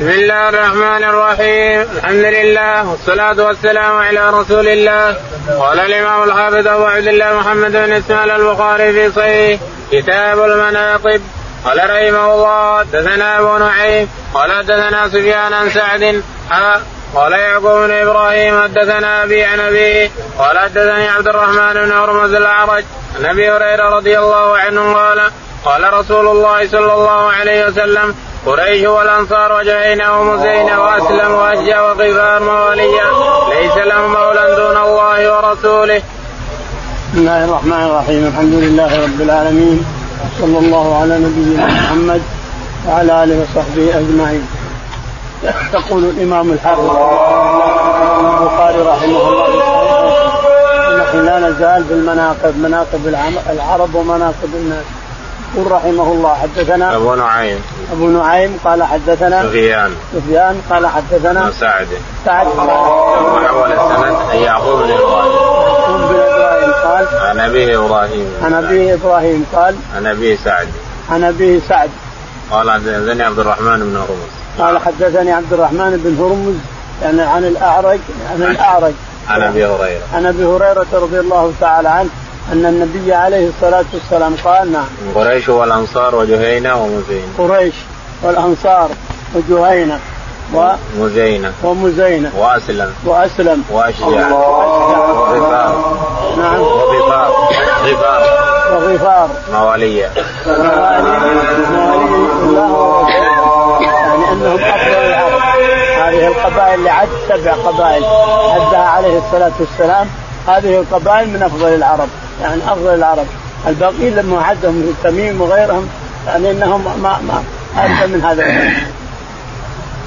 بسم الله الرحمن الرحيم الحمد لله والصلاة والسلام على رسول الله قال الإمام الحافظ أبو عبد الله محمد بن إسماعيل البخاري في صحيح كتاب المناقب قال رحمه الله حدثنا أبو نعيم قال حدثنا سفيان عن سعد قال يعقوب بن إبراهيم حدثنا ابي عن ابيه قال حدثني عبد الرحمن بن هرمز الاعرج عن ابي هريره رضي الله عنه قال قال رسول الله صلى الله عليه وسلم قريش والأنصار وجهينة ومزينة واسلم واجا وغفار مواليا ليس لهم مولى دون الله ورسوله. بسم الله الرحمن الرحيم الحمد لله رب العالمين صلى الله على نبينا محمد وعلى آله وصحبه أجمعين. يقول الإمام الحافظ البخاري رحمه الله نحن لا نزال بالمناقب مناقب العرب ومناقب الناس يقول رحمه الله حدثنا أبو نعيم. أبو نعيم قال حدثنا سفيان. سفيان قال حدثنا سعد. سعد. وحول السند يعقوب بن إبراهيم. بن إبراهيم قال عن أبيه إبراهيم. عن أبيه إبراهيم قال عن أبيه سعد. عن أبيه سعد. قال حدثني عبد الرحمن بن هرمز. قال حدثني عبد الرحمن بن هرمز يعني عن الأعرج عن الأعرج. عن أبي هريرة. عن أبي هريرة رضي الله تعالى عنه أن النبي عليه الصلاة والسلام قال نعم. قريش والأنصار وجهينة ومزينة. قريش والأنصار وجهينة ومزينه ومزينة. وأسلم. وأسلم. وأشجع. وغفار. نعم. وغفار. غفار. وغفار. موالية. موالي موالي الله ورسوله يعني أنهم افضل العرب هذه القبائل اللي عد سبع قبائل. عدها عليه الصلاة والسلام هذه القبائل من أفضل العرب يعني أفضل العرب. الباقيين لما عدهم التميم وغيرهم يعني إنهم ما ما افضل من هذا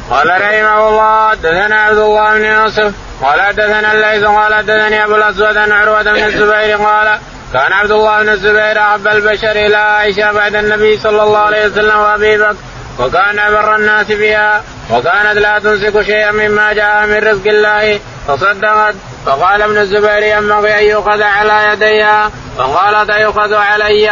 قال رحمه الله حدثنا عبد الله بن يوسف قال حدثنا الليث قال حدثني أبو الأسود عن عروة بن الزبير قال كان عبد الله بن الزبير أحب البشر إلى عائشة بعد النبي صلى الله عليه وسلم وأبي بكر وكان بر الناس بها. وكانت لا تمسك شيئا مما جاء من رزق الله. فصدقت. فقال ابن الزبير ينبغي أن يؤخذ على يديها فقالت أيؤخذ علي؟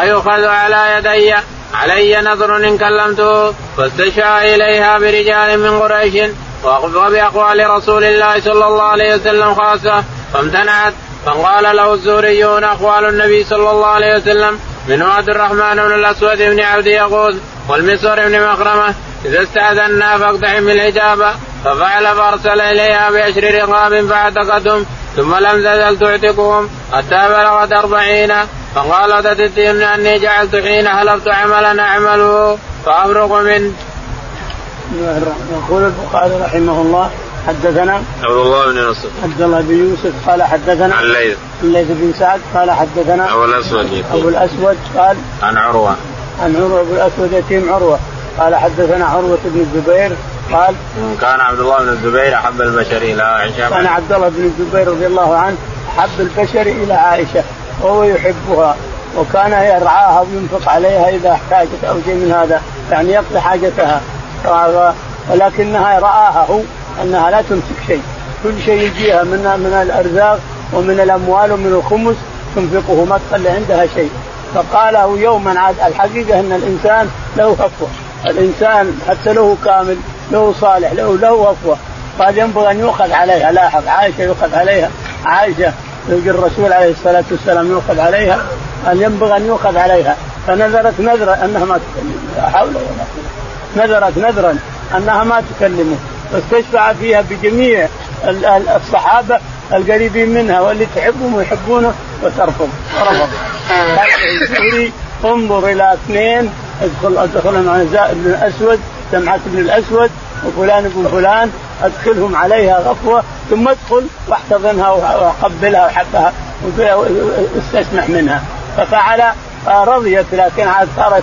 أيؤخذ على يدي. علي نظر إن كلمته. فاستشفى إليها برجال من قريش وبأقوال رسول الله صلى الله عليه وسلم خاصة. فامتنعت. فقال له الزوريون أقوال النبي صلى الله عليه وسلم من عبد الرحمن بن الأسود بن عبد يغوث والمسور بن مخرمة. إذا استأذنا فاقتحم الحجاب ففعل فأرسل إليها بعشر رقاب فاعتقتهم ثم لم تزل تعتقهم حتى بلغت أربعين فقالت تتهم أني جعلت حين حلفت عملا أعمله فأفرق منه. يقول البخاري رحمه الله حدثنا عبد الله بن يوسف عبد الله بن يوسف قال حدثنا عن الليث. الليث بن سعد قال حدثنا أبو الأسود أبو الأسود قال عن عروة. عن عروة ابو الأسود يتيم عروة. قال حدثنا عروة بن الزبير قال كان عبد الله بن الزبير أحب البشر إلى عائشة. كان عبد الله بن الزبير رضي الله عنه أحب البشر إلى عائشة وهو يحبها وكان يرعاها وينفق عليها إذا احتاجت أو شيء من هذا يعني يقضي حاجتها. ولكنها راها هو أنها لا تمسك شيء. كل شيء يجيها من من الأرزاق ومن الأموال ومن الخمس تنفقه ما تخلي عندها شيء. فقاله يوما عاد الحقيقة أن الإنسان له هفوه الإنسان حتى له كامل له صالح له له هفوه قال ينبغي أن يؤخذ عليها. لاحظ عائشة يؤخذ عليها. عائشة يقول الرسول عليه الصلاة والسلام يؤخذ عليها. قال ينبغي أن يؤخذ عليها. فنذرت نذرا أنها ما تكلمه. لا حول ولا قوة. نذرت نذرا أنها ما تكلمه. واستشفع فيها بجميع الصحابة القريبين منها واللي تحبهم ويحبونه وترفض رفض انظر إلى اثنين ادخل ادخل مع بن الأسود سمعت بن الأسود وفلان بن فلان أدخلهم عليها غفوة ثم ادخل واحتضنها وقبلها وحبها واستسمح منها ففعل رضيت لكن عاد صارت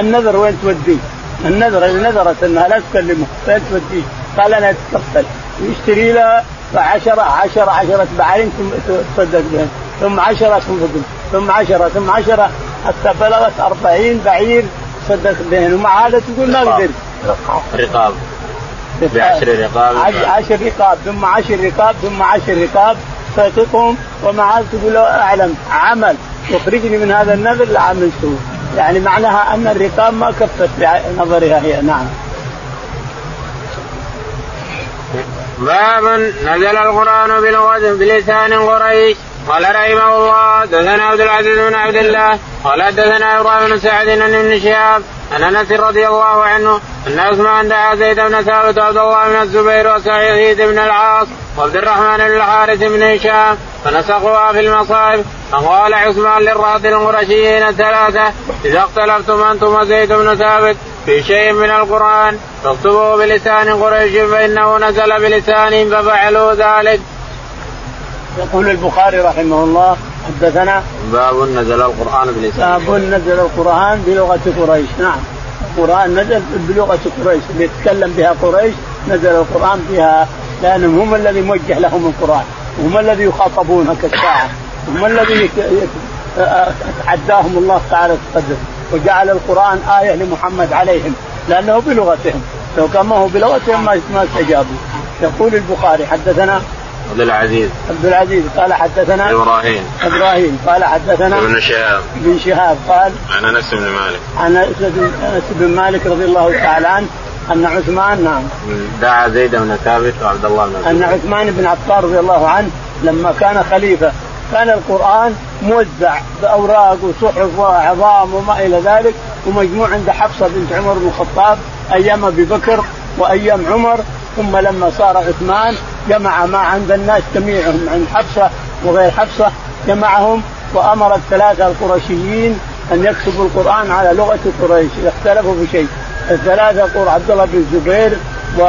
النذر وين توديه؟ النذر اللي نذرت أنها لا تكلمه وين توديه؟ قال أنا اتكفل يشتري لها عشرة عشرة عشرة بعير ثم تصدق بهم ثم عشرة ثم ثم عشرة ثم عشرة حتى بلغت أربعين بعير صدق بهم ومع هذا تقول ما قدرت. رقاب. بعشر رقاب. عشر رقاب. ثم عشر رقاب ثم عشر رقاب. تعتقهم ومع هذا تقول أعلم. عمل. يخرجني من هذا النذر لعملته يعني معناها أن الرقاب ما كفت بنظرها هي. نعم. باب نزل القرآن بلغه بلسان قريش. قال رحمه الله دثنا عبد العزيز بن عبد الله قال حدثنا إبراهيم بن سعد بن شهاب عن أنس رضي الله عنه أن عثمان دعا زيد بن ثابت وعبد الله بن الزبير وسعيد بن العاص وعبد الرحمن بن الحارث بن هشام فنسقوها في المصائب فقال عثمان للرهط القرشيين ثلاثة إذا اختلفتم أنتم وزيد بن ثابت في شيء من القرآن فاكتبوه بلسان قريش فإنه نزل بلسانهم ففعلوا ذلك. يقول البخاري رحمه الله حدثنا باب نزل القرآن بلسان باب نزل القرآن بلغة قريش. نعم. القرآن نزل بلغة قريش. اللي يتكلم بها قريش نزل القرآن بها لأنهم هم الذي موجه لهم القرآن. هم الذي يخاطبون كالساعه هم الذي عداهم الله تعالى القدر. وجعل القرآن آية لمحمد عليهم لأنه بلغتهم. لو كان ما هو بلغتهم ما استجابوا. يقول البخاري حدثنا عبد العزيز. عبد العزيز قال حدثنا إبراهيم. إبراهيم قال حدثنا ابن شهاب. ابن شهاب قال عن أنس بن مالك. عن أنس بن مالك رضي الله تعالى عنه أن عثمان نعم. دعا زيد بن ثابت وعبد الله بن أن عثمان بن عفان رضي الله عنه لما كان خليفة كان القرآن موزع بأوراق وصحف وعظام وما إلى ذلك ومجموع عند حفصة بنت عمر بن الخطاب أيام أبي بكر وأيام عمر ثم لما صار عثمان جمع ما عند الناس جميعهم عند حفصة وغير حفصة جمعهم وأمر الثلاثة القرشيين أن يكتبوا القرآن على لغة قريش اذا اختلفوا في شيء. الثلاثة يقول عبد الله بن الزبير و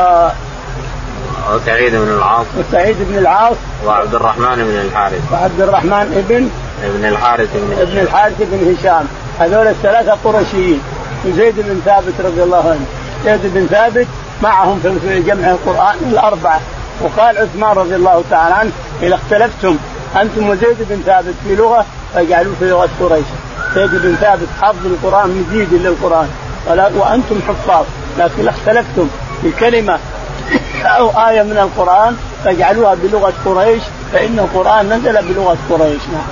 وسعيد بن العاص. وسعيد بن العاص. وعبد الرحمن بن الحارث. وعبد الرحمن ابن ابن الحارث بن ابن الحارث بن هشام. هذول الثلاثة قرشيين. وزيد بن ثابت رضي الله عنه. زيد بن ثابت معهم في جمع القرآن الأربعة. وقال عثمان رضي الله تعالى عنه إذا اختلفتم أنتم وزيد بن ثابت في لغة فاجعلوه في لغة قريش. زيد بن ثابت حفظ القران مزيد للقرآن. وأنتم حفاظ لكن اختلفتم في كلمه أو آية من القرآن فاجعلوها بلغة قريش فإن القرآن نزل بلغة قريش. نعم.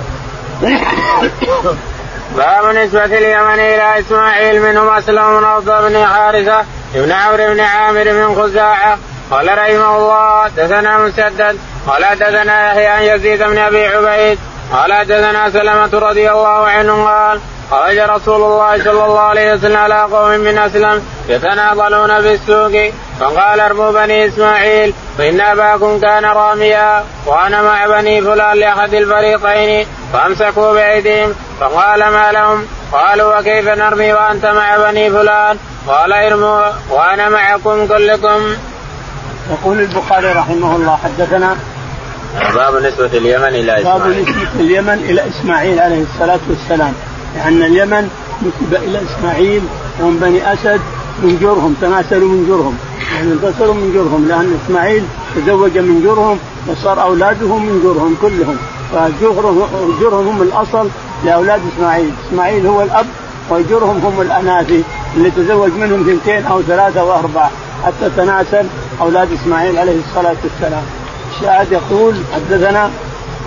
باب نسبة اليمن إلى إسماعيل منهم أسلم بن حارثة ابن عمرو بن عامر من خزاعة قال رحمه الله حدثنا مسدد قال حدثنا يحيى عن يزيد بن أبي عبيد قال حدثنا سلمة رضي الله عنه قال خرج رسول الله صلى الله عليه وسلم على قوم من أسلم يتناضلون في السوق فقال ارموا بني إسماعيل فان أباكم كان راميا وأنا مع بني فلان لأحد الفريقين فأمسكوا بأيديهم فقال ما لهم؟ قالوا وكيف نرمي وأنت مع بني فلان؟ قال ارموا وأنا معكم كلكم. يقول البخاري رحمه الله حدثنا باب نسبة اليمن إلى إسماعيل. باب نسبة اليمن إلى إسماعيل عليه الصلاة والسلام لأن اليمن نسب إلى إسماعيل وهم بني أسد من جرهم تناسلوا من جرهم يعني انتصروا من جرهم لأن إسماعيل تزوج من جرهم وصار أولادهم من جرهم كلهم. فجرهم جرهم هم الأصل لأولاد إسماعيل. إسماعيل هو الأب وجرهم هم الأناثي اللي تزوج منهم اثنتين أو ثلاثة وأربعة حتى تناسل أولاد إسماعيل عليه الصلاة والسلام. الشاهد يقول حدثنا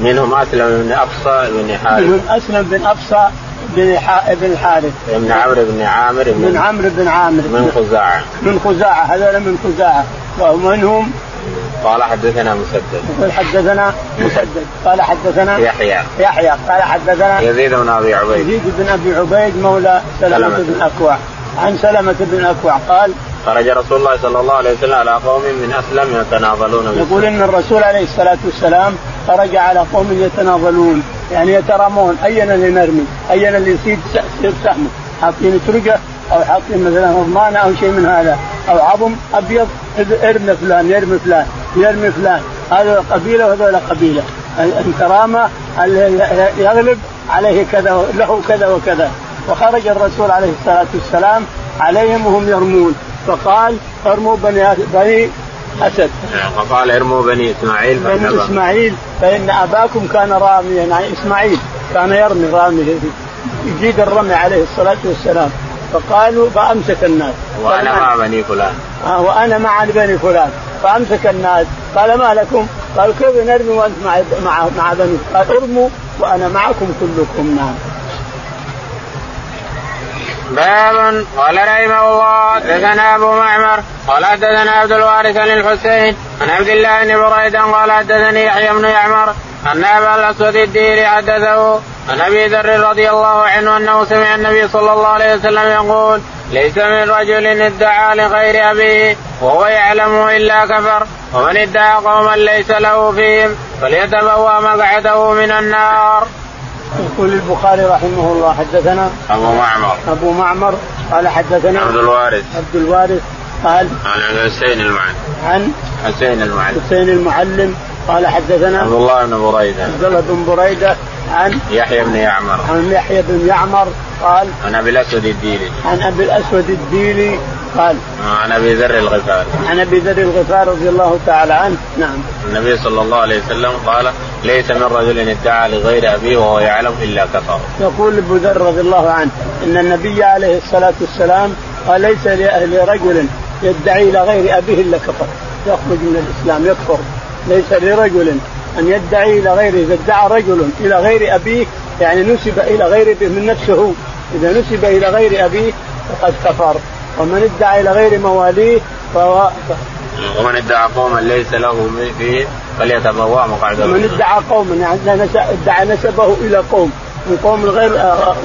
منهم أسلم بن ابصى بن حارث. منهم أسلم بن ابصى بن بن الحارث. بن عمرو بن عامر من عمرو بن عامر. من خزاعة. من خزاعة هذول من خزاعة. ومنهم قال حدثنا مسدد. يقول حدثنا مسدد. قال حدثنا يحيى. يحيى. قال حدثنا يزيد بن أبي عبيد. يزيد بن أبي عبيد مولى سلمة بن أكوع. عن سلمة بن أكوع. قال خرج رسول الله صلى الله عليه وسلم على قوم من أسلم يتناضلون يقول إن الرسول عليه الصلاة والسلام خرج على قوم يتناضلون يعني يترامون اين اللي نرمي؟ اين اللي يصيد سهمه حاطين ترقه أو حاطين مثلا رمانه أو شيء من هذا. أو عظم أبيض ارمي فلان يرمي فلان يرمي فلان. هذا قبيلة وهذول قبيلة. الكرامة يغلب عليه كذا له كذا وكذا. وخرج الرسول عليه الصلاة والسلام عليهم وهم يرمون. فقال ارموا بني بني أسد. فقال ارموا بني إسماعيل بني إسماعيل فإن أباكم كان راميا يعني إسماعيل كان يرمي رامي يجيد الرمي عليه الصلاة والسلام. فقالوا فأمسك الناس. وأنا مع بني فلان. آه وأنا مع بني فلان. فأمسك الناس. قال ما لكم؟ قالوا كيف نرمي وأنت مع مع مع بني؟ قال ارموا وأنا معكم كلكم نعم. باب قال رحمه الله حدثنا أبو معمر قال حدثنا عبد الوارث عن الحسين عن عبد الله بن بريده قال حدثني يحيى بن يعمر أن أبا الأسود الديري حدثه عن أبي ذر رضي الله عنه أنه سمع النبي صلى الله عليه وسلم يقول ليس من رجل ادعى لغير أبيه وهو يعلمه إلا كفر ومن ادعى قوما ليس له فيهم فليتبوأ مقعده من النار. يقول البخاري رحمه الله حدثنا أبو معمر. أبو معمر قال حدثنا عبد الوارث. عبد الوارث قال عن حسين المعلم. عن حسين المعلم. حسين المعلم قال حدثنا عبد الله بن بريدة. عبد الله بن بريدة عن يحيى بن يعمر. عن يحيى بن يعمر قال عن أبي الأسود الديلي. عن أبي الأسود الديلي قال عن أبي ذر الغفاري عن أبي ذر الغفاري رضي الله تعالى عنه. نعم. النبي صلى الله عليه وسلم قال ليس من رجل ادعى لغير أبيه وهو يعلم إلا كفر. يقول ابو ذر رضي الله عنه إن النبي عليه الصلاة والسلام قال ليس لرجل يدعي إلى غير أبيه إلا كفر. يخرج من الإسلام يكفر. ليس لرجل أن يدعي إلى غيره اذا ادعى رجل إلى غير ابيه يعني نسب إلى غير ابيه من نفسه. إذا نسب إلى غير ابيه فقد كفر. ومن ادعى إلى غير مواليه فهو ومن ادعى قوما ليس له فيه فليتبوأ مقعده. من ادعى قوما يعني ادعى نسبه إلى قوم. من قوم غير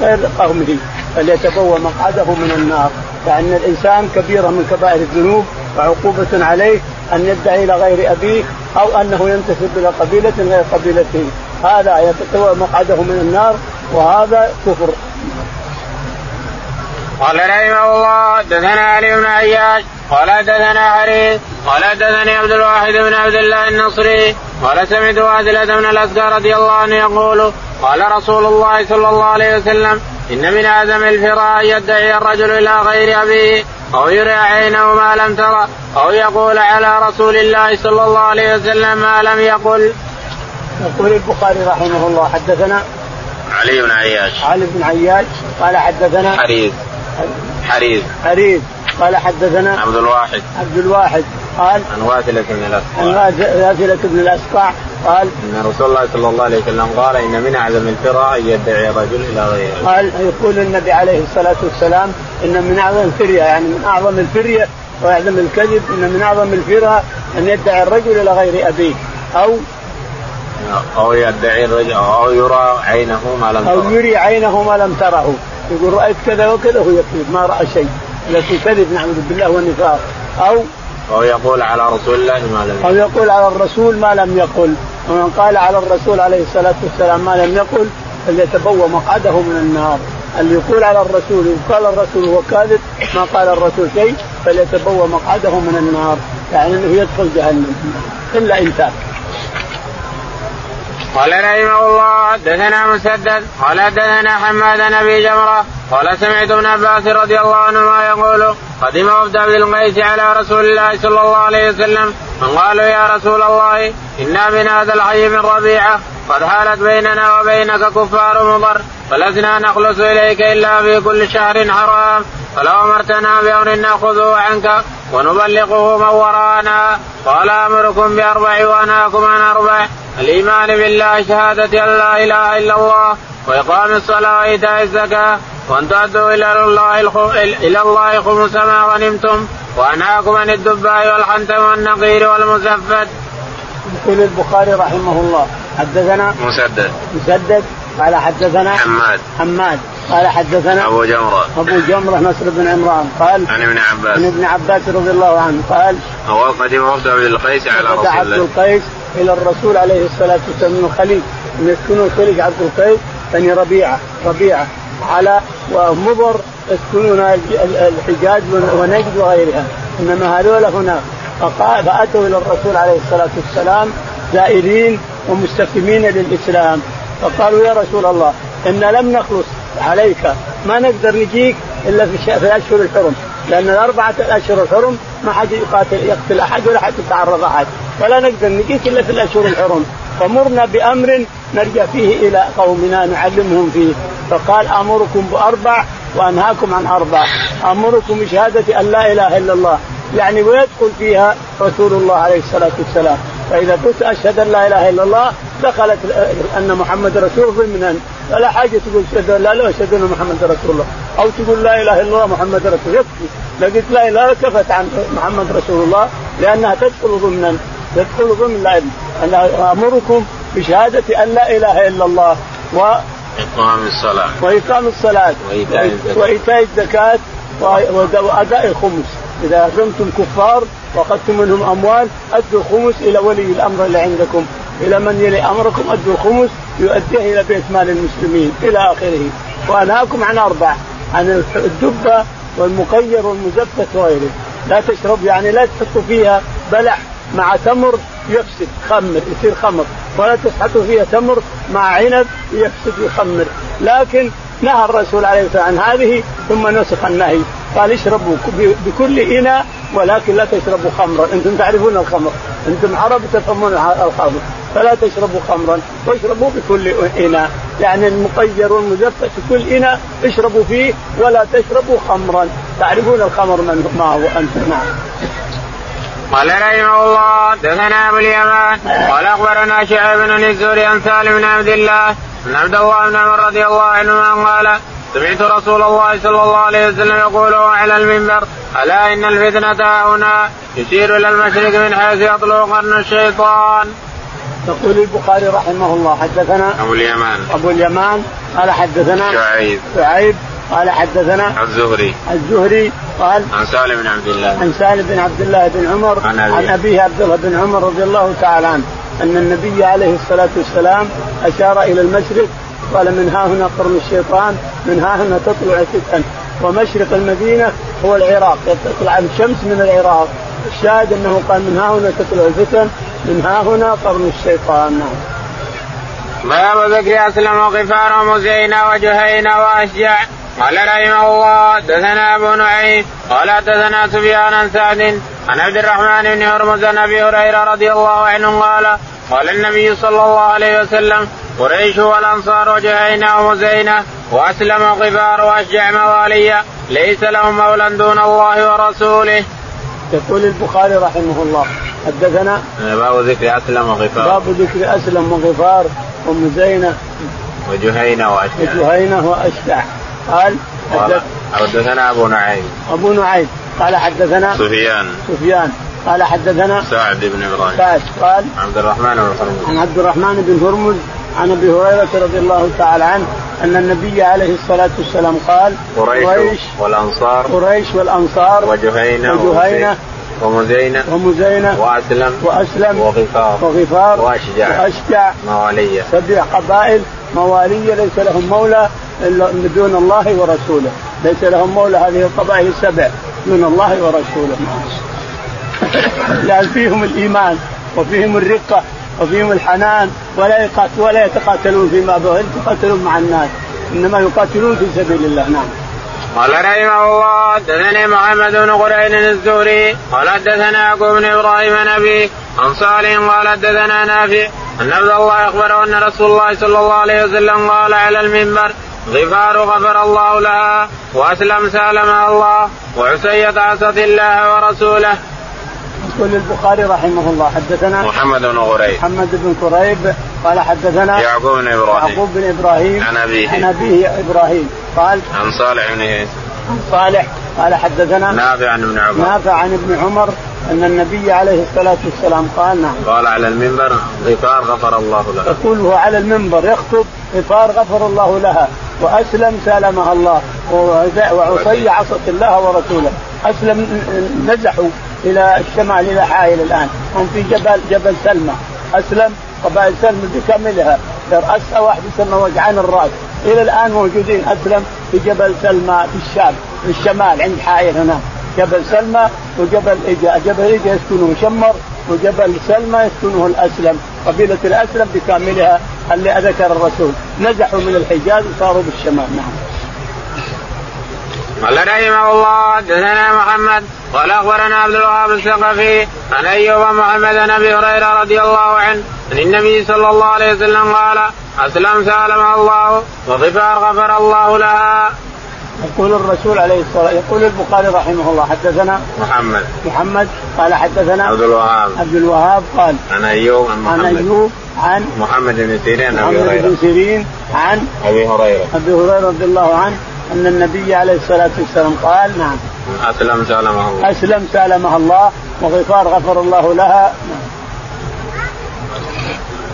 غير قومه. فليتبوأ مقعده من النار. لأن يعني الإنسان كبيره من كبائر الذنوب. وعقوبه عليه أن يدعي إلى غير ابيه أو أنه ينتسب إلى قبيلة غير قبيلته هذا يتبوأ مقعده من النار وهذا كفر. قال رحمه الله حدثنا علي بن عياش قال حدثنا حريث قال حدثني عبد الواحد بن عبد الله النصري قال سمعت واثلة بن الأسقى رضي الله عنه يقول قال رسول الله صلى الله عليه وسلم إن من آدم الفراء يدعي الرجل إلى غير أبيه. أو يرى عينه ما لم ترى أو يقول على رسول الله صلى الله عليه وسلم ما لم يقل. يقول البخاري رحمه الله حدثنا علي بن عياش. علي بن عياش قال حدثنا حريث حريث حريث قال حدثنا عبد الواحد. عبد الواحد. قال عن واثلة بن الأسقع. عن واثلة بن الأسقع. قال إن رسول الله صلى الله عليه وسلم قال إن من أعظم الفرى أن يدعي الرجل إلى غيره. قال يقول النبي عليه الصلاة والسلام إن من أعظم الفرية يعني من أعظم الفرية وأعظم الكذب إن من أعظم الفرى أن يدعي الرجل إلى غير أبيه. أو أو يدعي الرجل أو يرى عينه ما لم تره. أو يري عينه ما لم تره. يقول رأيت كذا وكذا هو يكذب ما رأى شيء. التي كذب نعوذ بالله والنفاق. أو أو يقول على رسول الله ما لم يقل. أو يقول على الرسول ما لم يقل. ومن قال على الرسول عليه الصلاة والسلام ما لم يقل فليتبوى مقعده من النار. اللي يقول على الرسول قال الرسول هو كاذب ما قال الرسول شيء فليتبوى مقعده من النار. يعني إنه يدخل جهنم. إلا ان تاب قال رحمه الله حدثنا مسدد قال حدثنا حماد نبي جمرة قال سمعت ابن عباس رضي الله عنهما يقول قدم وفد عبد القيس على رسول الله صلى الله عليه وسلم فقالوا يا رسول الله إنا من هذا الحي من ربيعة قد حالت بيننا وبينك كفار مضر فلسنا نخلص إليك إلا في كل شهر حرام فلو امرتنا بأمر نأخذه عنك ونبلغه من ورانا قال أمركم بأربع وأنهاكم عن أربع الإيمان بالله شهادة أن لا إله إلا الله وإقام الصلاة وإيتاء الزكاة وان تؤدوا إلى الله إلى الله خمس ما غنمتم وأنهاكم عن الدباء والحنتم والنقير والمزفت. يقول البخاري رحمه الله حدثنا مسدد. مسدد قال حدثنا حماد. حماد. قال حدثنا أبو جمرة. أبو جمرة نصر بن عمران. قال عن ابن عباس. عن ابن عباس رضي الله عنه. قال هو قدم وفد عبد القيس على رسول الله. عبد القيس إلى الرسول عليه الصلاة والسلام من الخليج ان يسكنوا خليج عبد القيس بني ربيعة. ربيعة. على ومضر يسكنون الحجاز ونجد وغيرها. إنما هذول هنا. فأتوا إلى الرسول عليه الصلاة والسلام زائرين ومستسلمين للإسلام. فقالوا يا رسول الله أنا لم نخلص عليك ما نقدر نجيك إلا في, الأشهر الحرم. لأن الأربعة الأشهر الحرم ما حد يقاتل يقتل أحد ولا حد يتعرض أحد فلا نقدر نجيك إلا في الأشهر الحرم. فمرنا بأمر نرجع فيه إلى قومنا نعلمهم فيه. فقال أمركم بأربع وأنهاكم عن أربع. أمركم بشهادة أن لا إله إلا الله. يعني ويدخل فيها رسول الله عليه الصلاة والسلام. فإذا قلت أشهد أن لا إله إلا الله دخلت أن محمد رسول ضمنا فلا حاجة تقول اشهد لا لا اشهد أن محمد رسول الله. أو تقول لا إله إلا الله محمد رسول يكفي. لو قلت لا إله كفت عن محمد رسول الله لأنها تدخل ضمنا تدخل ضمن العلم أنا أمركم بشهادة أن لا إله إلا الله و إقام الصلاة. وإقام الصلاة. وإيتاء الزكاة. وأداء الخمس. إذا أخذتم كفار وأخذتم منهم أموال أدوا الخمس إلى ولي الأمر اللي عندكم. إلى من يلي أمركم أدوا الخمس يؤديه إلى بيت مال المسلمين إلى آخره. وأنهاكم عن أربع عن الدبة والمقير والمزفت وغيره. لا تشرب يعني لا تحطوا فيها بلح مع تمر يفسد خمر يصير خمر. ولا تسحقوا فيها تمر مع عنب يفسد يخمر لكن نهى الرسول عليه الصلاة عن هذه ثم نسخ النهي. قال اشربوا بكل إناء ولكن لا تشربوا خمرا. أنتم تعرفون الخمر. أنتم عرب تفهمون الخمر. فلا تشربوا خمرا واشربوا بكل إناء. يعني المقير والمزفت في كل إناء اشربوا فيه ولا تشربوا خمرا. تعرفون الخمر من ما هو أنتم؟ نعم. قال رحمه الله دثنا أبو اليمان قال أخبرنا شعيب بن الزهري عن سالم بن عبد الله ان عبد الله بن عمر رضي الله عنهما قال سمعت رسول الله صلى الله عليه وسلم يقول على المنبر ألا إن الفتنة هنا يشير إلى المشرق من حيث يطلع قرن الشيطان. يقول البخاري رحمه الله حدثنا أبو اليمان. أبو اليمان قال حدثنا شعيب. شعيب قال حدثنا الزهري. الزهري قال عن سالم بن عبد الله. عن سالم بن عبد الله بن عمر عن عن أبيه عبد الله بن عمر رضي الله تعالى عنه. أن النبي عليه الصلاة والسلام أشار إلى المشرق قال من ها هنا قرن الشيطان من ها هنا تطلع الفتن ومشرق المدينة هو العراق تطلع الشمس من العراق. الشاهد أنه قال من ها هنا تطلع الفتن من ها هنا قرن الشيطان. باب ذكر أسلم وغفار ومزينة وجهينة وأشجع. قال رحمه الله حدثنا أبو نعيم قال حدثنا سفيان عن سعد عن عبد الرحمن بن هرمز عن أبي هريرة رضي الله عنه قال قال النبي صلى الله عليه وسلم قريش والأنصار وجهينة ومزينة وأسلم وغفار وأشجع موالي ليس لهم مولى دون الله ورسوله. يقول البخاري رحمه الله حدثنا باب ذكر أسلم وغفار باب ذكر أسلم وغفار ومزينة وجهينة وأشجع. وجهينة وأشجع. قال حدثنا أبو نعيم. أبو نعيم. قال حدثنا سفيان. سفيان. قال حدثنا سعد بن إبراهيم. سعد. قال عبد الرحمن بن هرمز. عن عبد الرحمن بن هرمز عن أبي هريرة رضي الله تعالى عنه أن النبي عليه الصلاة والسلام قال قريش, قريش والأنصار قريش والأنصار وجهينة وجهينة ومزينة ومزينة وأسلم وأسلم وغفار وغفار وأشجع وأشجع موالية. سبع قبائل موالية ليس لهم مولى إلا دون الله ورسوله. ليس لهم مولى هذه القبائل السبع دون الله ورسوله. لأن فيهم الإيمان وفيهم الرقة وفيهم الحنان ولا ولا يتقاتلون فيما يتقاتلون مع الناس. إنما يقاتلون في سبيل الله نعم. قال رحمه الله حدثني محمد بن قرين الزهري قال حدثنا يعقوب بن إبراهيم نبي عن صالح قال حدثنا نافع أن عبد الله اخبره أن رسول الله صلى الله عليه وسلم قال على المنبر غفار غفر الله لها وأسلم سالمها الله وعسية عصت الله ورسوله. يقول البخاري رحمه الله حدثنا محمد بن غريب محمد بن كريب قال حدثنا يعقوب بن إبراهيم. يعقوب بن إبراهيم عن أبيه. عن أبيه إبراهيم. قال عن صالح بن عن صالح. قال حدثنا نافع عن ابن عمر. نافع عن ابن عمر أن النبي عليه الصلاة والسلام قال نعم. قال على المنبر غفار غفر الله لها. يقول هو على المنبر يخطب غفار غفر الله لها. وأسلم سالمها الله. وعصي عصت الله ورسوله. أسلم نزحوا إلى الشمال إلى حائل الآن. هم في جبل جبل سلمى. أسلم قبائل سلمى بكاملها. راسها واحد يسمى وجعان الرأس. إلى الآن موجودين أسلم في جبل سلمى في الشام في الشمال عند حائل هناك. جبل سلمى وجبل إجا جبل إجا يسكنه شمر وجبل سلمى يسكنه الأسلم. قبيلة الأسلم بكاملها اللي ذكر الرسول. نزحوا من الحجاز وصاروا بالشمال نعم. قال رحمه الله حدثنا محمد قال أخبرنا عبد الوهاب الثقفي عن أيوب محمد بن أبي هريرة رضي الله عنه عن النبي صلى الله عليه وسلم قال أسلم سالم الله وغفار غفر الله لها. يقول الرسول عليه الصلاه يقول البخاري رحمه الله حدثنا محمد. محمد قال حدثنا عبد الوهاب. عبد الوهاب قال عن أيوب عن محمد. عن أيوب عن محمد بن سيرين أبي محمد هريرة. بن سيرين عن أبي هريرة. أبي هريرة رضي الله عنه أن النبي عليه الصلاة والسلام قال نعم أسلم سلمه الله أسلم سالمها الله وغفار غفر الله لها نعم.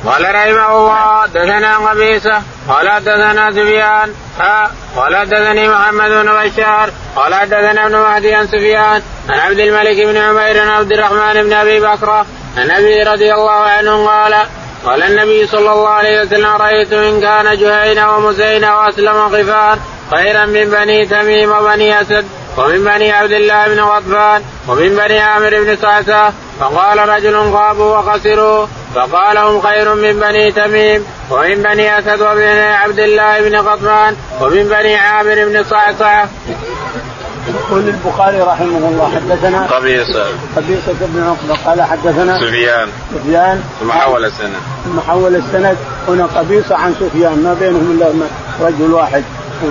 قال رحمه الله دثنا قبيصة قال دثنا سفيان ها قال دثني محمد بن بشار قال دثنا ابن مهدي عن سفيان عن عبد الملك بن عمير عن عبد الرحمن بن أبي بكر عن أبي رضي الله عنه قال قال النبي صلى الله عليه وسلم رايت إن كان جهينه ومزينه واسلم غفار خيرا من بني تميم وبني أسد ومن بني عبد الله بن غطفان ومن بني عامر بن صعصة فقال رجل خابوا وخسروا فقال هم خير من بني تميم ومن بني أسد ومن عبد الله بن غطفان ومن بني عامر بن صعصة. يقول البخاري رحمه الله حدثنا قبيصة. قبيصة بن عقبة قال حدثنا سفيان. سفيان. ثم حول السنة ثم حول السند. هنا قبيصة عن سفيان ما بينهم إلا رجل واحد.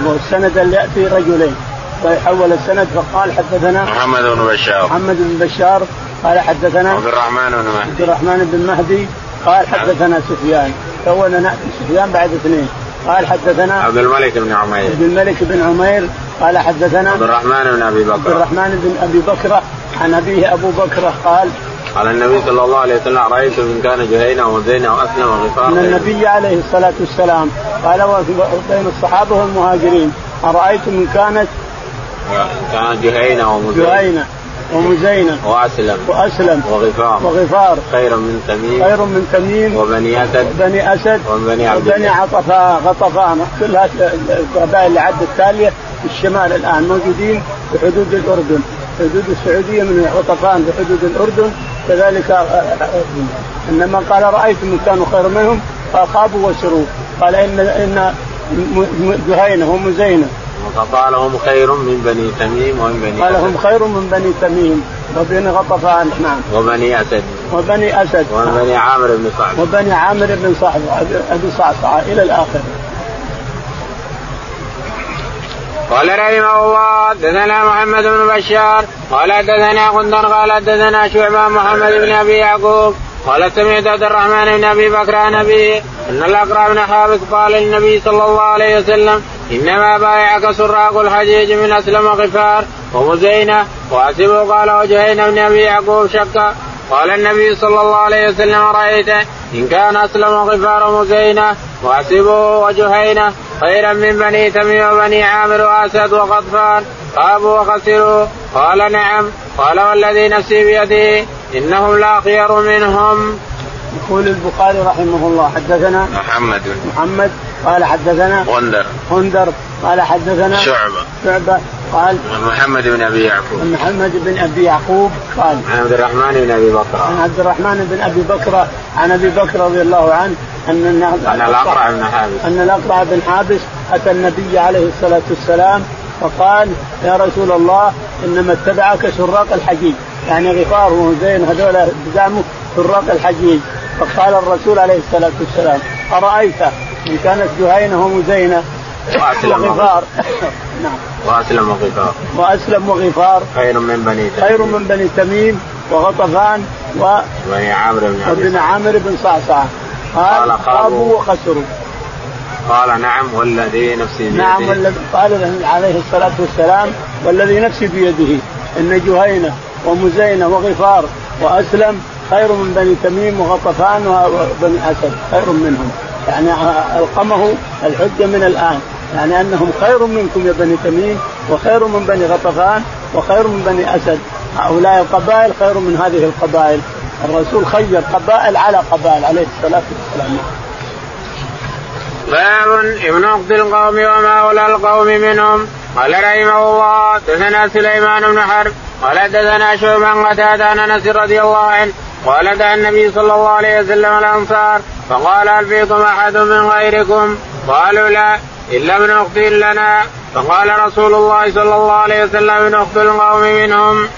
والسند اللي يأتي رجلين. فيحول السند فقال حدثنا محمد بن بشار. محمد بن بشار. قال حدثنا عبد الرحمن بن عبد مهدي الرحمن بن مهدي. قال حدثنا سفيان. تونا نأتي سفيان بعد اثنين. قال حدثنا عبد الملك بن عمير. عبد الملك بن عمير قال حدثنا عبد الرحمن بن أبي عبد بكر الرحمن بن أبي بكرة. عن أبيه أبو بكرة قال قال النبي صلى الله عليه وسلم رايت إن كان جهينه وزينه وأسلم وغفار أن النبي عليه الصلاة والسلام قال بين الصحابة والمهاجرين أرأيتم إن كانت كان جهينه ومزينه جهينه ومزينه وأسلم. وأسلم. وغفار. وغفار. خير من تميم. خير من تميم. وبني أسد. بني أسد. ومن بني عبد وبني عطفان غطفان كلها القبائل اللي عدت التالية في الشمال الآن. موجودين في حدود الأردن. حدود السعودية من غطفان في حدود الأردن. كذلك آه، آه، آه، إنما قال رايت من كانوا خير منهم فخابوا وسروا. قال ان إن جهينه ومزينه فقال هم خير من بني تميم ومن بني قال هم خير من بني تميم. وبني غطفان نعم. وبني أسد. وبني أسد. ومن بني عامر بن صعب. وبني عامر بن صعب أبي صعصعة إلى الآخر. قال رحمه الله دثنا محمد بن بشار قال دثنا غندر قال دثنا شعبة محمد بن أبي يعقوب قال سمعت عبد الرحمن بن أبي بكر عن أبيه أن الاقرع بن حابس قال للنبي صلى الله عليه وسلم إنما بايعك سراق الحجيج من أسلم غفار. ومزينة واسبه قال وجهين بن أبي يعقوب شك. قال النبي صلى الله عليه وسلم رأيت إن كان أسلم غفار ومزينه واسبه وجهينه خيرا من بني تميم وبني عامر وأسد وغطفان خابوا وخسروا. قال نعم. قال والذي نفسي بيده إنهم لا خير منهم. يقول البخاري رحمه الله حدثنا محمد. محمد قال حدثنا غندر. هندر قال حدثنا شعبة. شعبة قال محمد بن أبي يعقوب. محمد بن أبي يعقوب قال عن عبد الرحمن بن أبي بكر عن عبد الرحمن بن أبي بكر عن أبي بكر رضي الله عنه أن أن الأقرع بن حابس. أن الأقرع بن حابس أتى النبي عليه الصلاة والسلام فقال يا رسول الله إنما اتبعك سراق الحجيج. يعني غفار وزين هذول زعموا سراق الحجيج. فقال الرسول عليه الصلاة والسلام أرأيت إن كانت جهينة ومزينة وغفار. نعم. وأسلم وغفار. وأسلم وغفار. خير من بني تميم. خير من بني تميم وغطفان و بني عامر بن وبن عامر بن صعصع قال خابوا وخسروا قال نعم والذي نفسي بيده. نعم والذي قال عليه الصلاة والسلام والذي نفسي بيده إن جهينة ومزينة وغفار وأسلم خير من بني تميم وغطفان وبني أسد خير منهم. يعني ألقمه الحجه من الآن. يعني أنهم خير منكم يا بني تميم وخير من بني غطفان وخير من بني أسد. هؤلاء القبائل خير من هذه القبائل. الرسول خير قبائل على قبائل عليه الصلاة والسلام. باب ابن اخت القوم وما أولى القوم منهم. قال رحمه الله دثنا سليمان بن حرب قال دثنا شعبا قتادة عن أنس رضي الله عنه قال دعا النبي صلى الله عليه وسلم الأنصار فقال هل فيكم أحد من غيركم؟ قالوا لا الا ابن اخت لنا فقال رسول الله صلى الله عليه وسلم ابن أخت القوم منهم.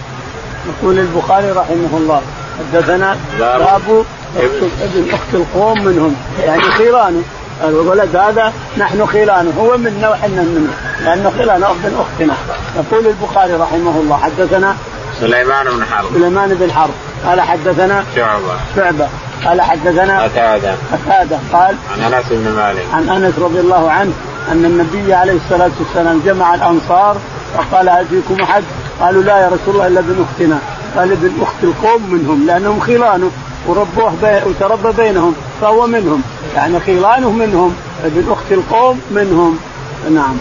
يقول البخاري رحمه الله حدثنا باب ابن اخت القوم منهم. يعني خيرانه الولد هذا نحن خلانه هو منا وحنا منه لأنه خلانه ابن أختنا. يقول البخاري رحمه الله حدثنا سليمان بن حرب. سليمان بن حرب. قال حدثنا شعبة. شعبة. قال حدثنا قتادة قتادة قال عن أنس بن مالك. عن أنس رضي الله عنه أن النبي عليه الصلاة والسلام جمع الأنصار وقال هل فيكم أحد؟ قالوا لا يا رسول الله إلا ابن أختنا. قال ابن أخت القوم منهم لأنهم خلانه وربوه بي وتربى بينهم فهو منهم. يعني خلانه منهم ابن أخت القوم منهم. نعم.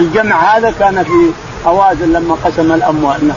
الجمع هذا كان في هوازن لما قسم الأموال نعم.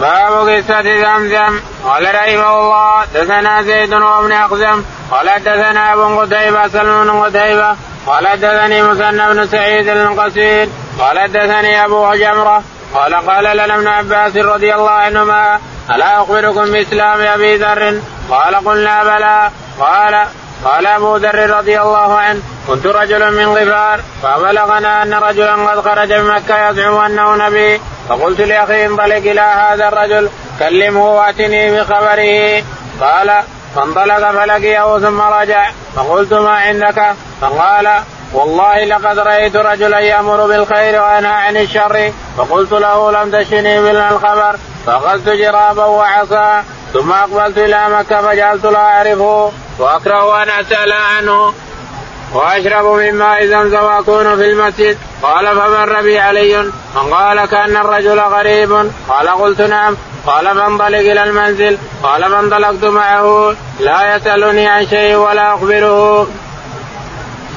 باب قصة زمزم. قال رحمه الله دثنا زيد وابن اخزم قال حدثنا أبو قتيبة سلم بن قتيبة. قال حدثني مثنى بن سعيد القصير قال حدثني أبو جمره قال قال لنا ابن عباس رضي الله عنهما ألا أخبركم بإسلام أبي ذر؟ قال قلنا بلى. قال قال أبو ذر رضي الله عنه كنت رجلا من غفار فبلغنا أن رجلا قد خرج من مكة يزعم أنه نبي فقلت لأخي انطلق إلى هذا الرجل كلمه وأتني بخبره. قال فانطلق فلقيه ثم رجع فقلت ما عندك؟ فقال والله لقد رأيت رجلا يأمر بالخير وينهى عن الشر فقلت له لم تشني من الخبر فأخذت جرابا وعصا ثم أقبلت إلى مكة فجعلت لا أعرفه وأكره أن أسأل عنه وأشرب من ماء زمزم وأكون في المسجد. قال فمر بي علي؟ فقال كأن الرجل غريب. قال قلت نعم. قال فانطلق إلى المنزل. قال فانطلقت معه. لا يسألني عن شيء ولا أخبره.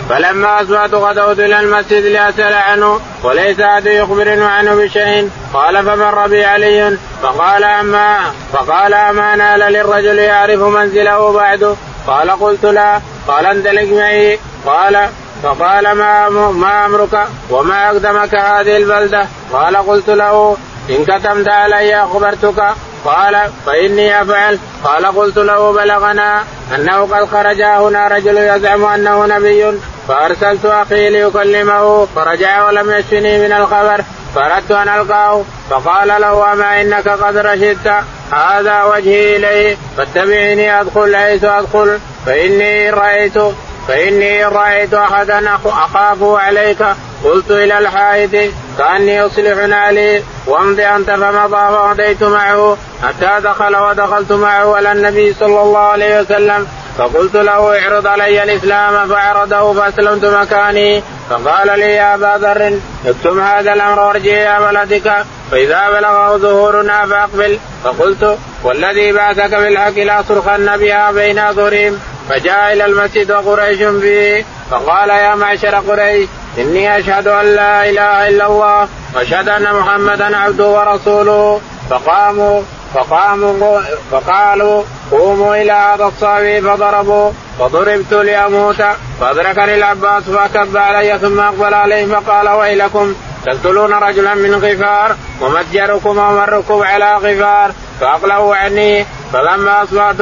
فلما اصبحت غدوت إلى المسجد لاسال عنه وليس أحد يخبرني عنه بشيء. قال فمر بي علي؟ فقال اما فقال أما نال للرجل يعرف منزله بعده. قال قلت لا. قال انطلق معي. قال فقال ما ما أمرك وما أقدمك هذه البلدة؟ قال قلت له إن كتمت علي أخبرتك. قال فإني أفعل. قال قلت له بلغنا أنه قد خرج هنا رجل يزعم أنه نبي. فأرسلت أخي ليكلمه فرجع ولم يشفني من الخبر فاردت أن ألقاه فقال له أما إنك قد رشدت؟ هذا وجهي إليه فاتبعني أدخل حيث أدخل فإني رايت فإني رأيت احدا اخافه عليك. قلت إلى الحائط كأني اصلح نالي وامض انت فمضى فمضيت معه. حتى دخل ودخلت معه على النبي صلى الله عليه وسلم. فقلت له اعرض علي الإسلام. فعرضه فأسلمت مكاني. فقال لي يا أبا ذر اكتم هذا الأمر وارجع إلى بلدك. فإذا بلغه ظهورنا فأقبل. فقلت والذي بعثك بالحق لاصرخن بها بين اظهرهم فجاء إلى المسجد وقريش فيه فقال يا معشر قريش إني أشهد أن لا إله إلا الله وأشهد أن محمدا عبده ورسوله. فقاموا فقاموا فقالوا قوموا إلى هذا الصبي فضربوا فضربت لأموت. فأدركني العباس فكب علي ثم أقبل عليه فقال ويلكم تقتلون رجلا من غفار ومتجركم ومركم على غفار فأقلعوا عني. فلما اصبحت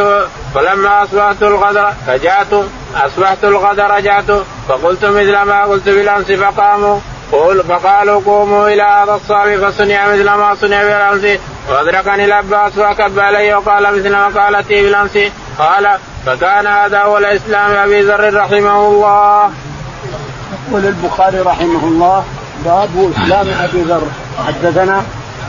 فلما أصبحت الغد رجعت أصبحت الغد رجعت فقلت مثل ما قلت بالأمس فقاموا قول فقالوا قوموا إلى هذا الصبي فصنع مثل ما صنع بالأمس. وأدركني العباس فكب علي وقال مثل ما قالت بالأمس. قال فكان هذا هو الإسلام أبي ذر رحمه الله. يقول البخاري رحمه الله باب إسلام أبي ذر. حدثنا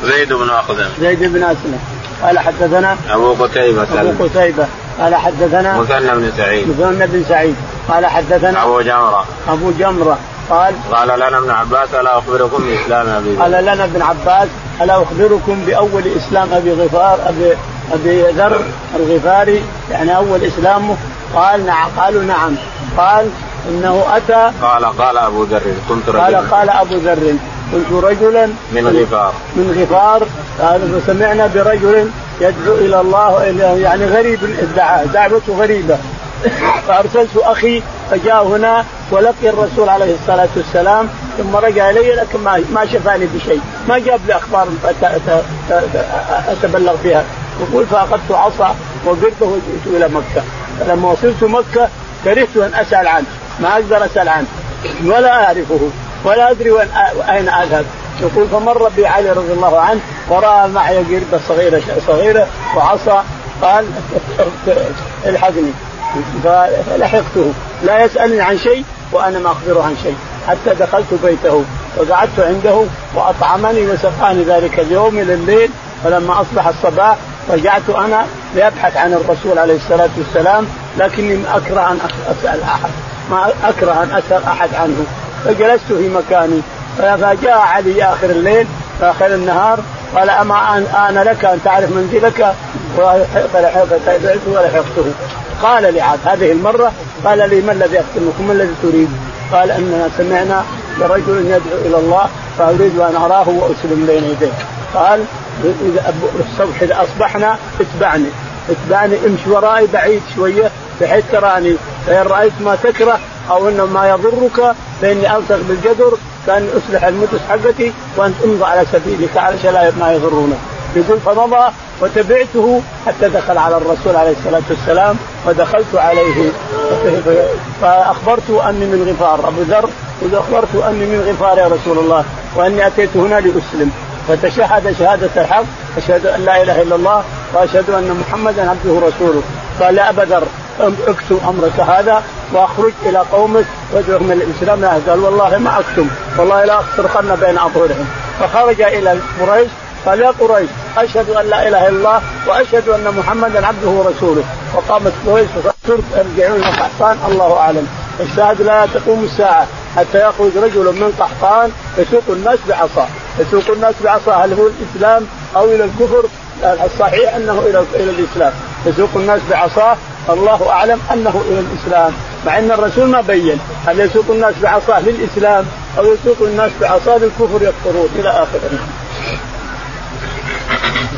زيد بن اخزم زيد بن أسلم. قال حدثنا أبو قتيبة. أبو قتيبة. قال حدثنا مثنى بن سعيد. مثنى بن سعيد. قال حدثنا أبو جمرة. أبو جمرة. قال قال لنا ابن عباس ألا أخبركم بإسلام أبي قال لنا ابن عباس ألا أخبركم بأول إسلام أبي غفار ابي أبي ذر الغفاري؟ يعني أول إسلامه. قال نعم. قالوا نعم. قال إنه أتى قال قال أبو ذر كنت رجلا. قال قال أبو ذر. كنت رجلا من غفار. من غفار. قال فسمعنا برجل يدعو إلى الله يعني غريب الدعاء دعوته غريبة. فأرسلت أخي فجاء هنا ولقي الرسول عليه الصلاة والسلام ثم رجع إلي لكن ما ما شفاني بشيء، ما جاب لي أخبار أتبلغ بها، يقول فأخذت عصا وقرته وجئت إلى مكة، فلما وصلت مكة كرهت أن أسأل عنه، ما أقدر أسأل عنه. ولا أعرفه. ولا أدري وين أين أذهب، يقول فمر بي علي رضي الله عنه ورأى معي قرده صغيره صغيرة وعصا. قال الحقني. فلحقته لا يسألني عن شيء وأنا ما أخبره عن شيء. حتى دخلت بيته وقعدت عنده وأطعمني وسقاني ذلك اليوم إلى الليل فلما أصبح الصباح رجعت أنا لأبحث عن الرسول عليه الصلاة والسلام لكني أكره أن أسأل احد ما أكره أن أسأل أحد عنه. فجلست في مكاني. فجاء علي آخر الليل آخر النهار قال أما ان لك أن تعرف منزلك؟ فلحقته ولحقته قال لعاد هذه المرة قال لي ما الذي اختمك ما الذي تريد؟ قال أننا سمعنا لرجل يدعو إلى الله فأريد أن أراه وأسلم بين يديه. قال إذا الصبح إذا أصبحنا اتبعني. اتبعني امشي ورائي بعيد شوية بحيث تراني فان رأيت ما تكره أو إنه ما يضرك فإني ألصق بالجدر كأن أصلح المدس حقتي وأنت امضى على سبيلك علشان لا ما يضرونك يقول فمضى وتبعته حتى دخل على الرسول عليه الصلاة والسلام ودخلت عليه. فاخبرته أني من غفار أبو ذر اخبرت أني من غفار يا رسول الله وأني أتيت هنا لأسلم. فتشهد شهادة الحق أشهد أن لا إله إلا الله وأشهد أن محمدا عبده ورسوله. قال يا أبا ذر اكتم أمرك هذا وأخرج إلى قومك وادعوهم إلى الإسلام. قال والله ما اكتم والله لا اصرخن بين أظهرهم. فخرج إلى قريش. قال يا قريش أشهد أن لا إله إلا الله وأشهد أن محمدا عبده ورسوله. وقامت قريش وترك يرجعون إلى قحطان. الله أعلم. الشاهد لا تقوم الساعة حتى يخرج رجل من قحطان يسوق الناس بعصاه يسوق الناس بعصاه هل هو الإسلام أو إلى الكفر؟ الصحيح أنه إلى إلى الإسلام. يسوق الناس بعصاه الله أعلم أنه إلى الإسلام مع أن الرسول ما بين هل يسوق الناس بعصاه للإسلام أو يسوق الناس بعصاه للكفر يكفرون إلى آخره.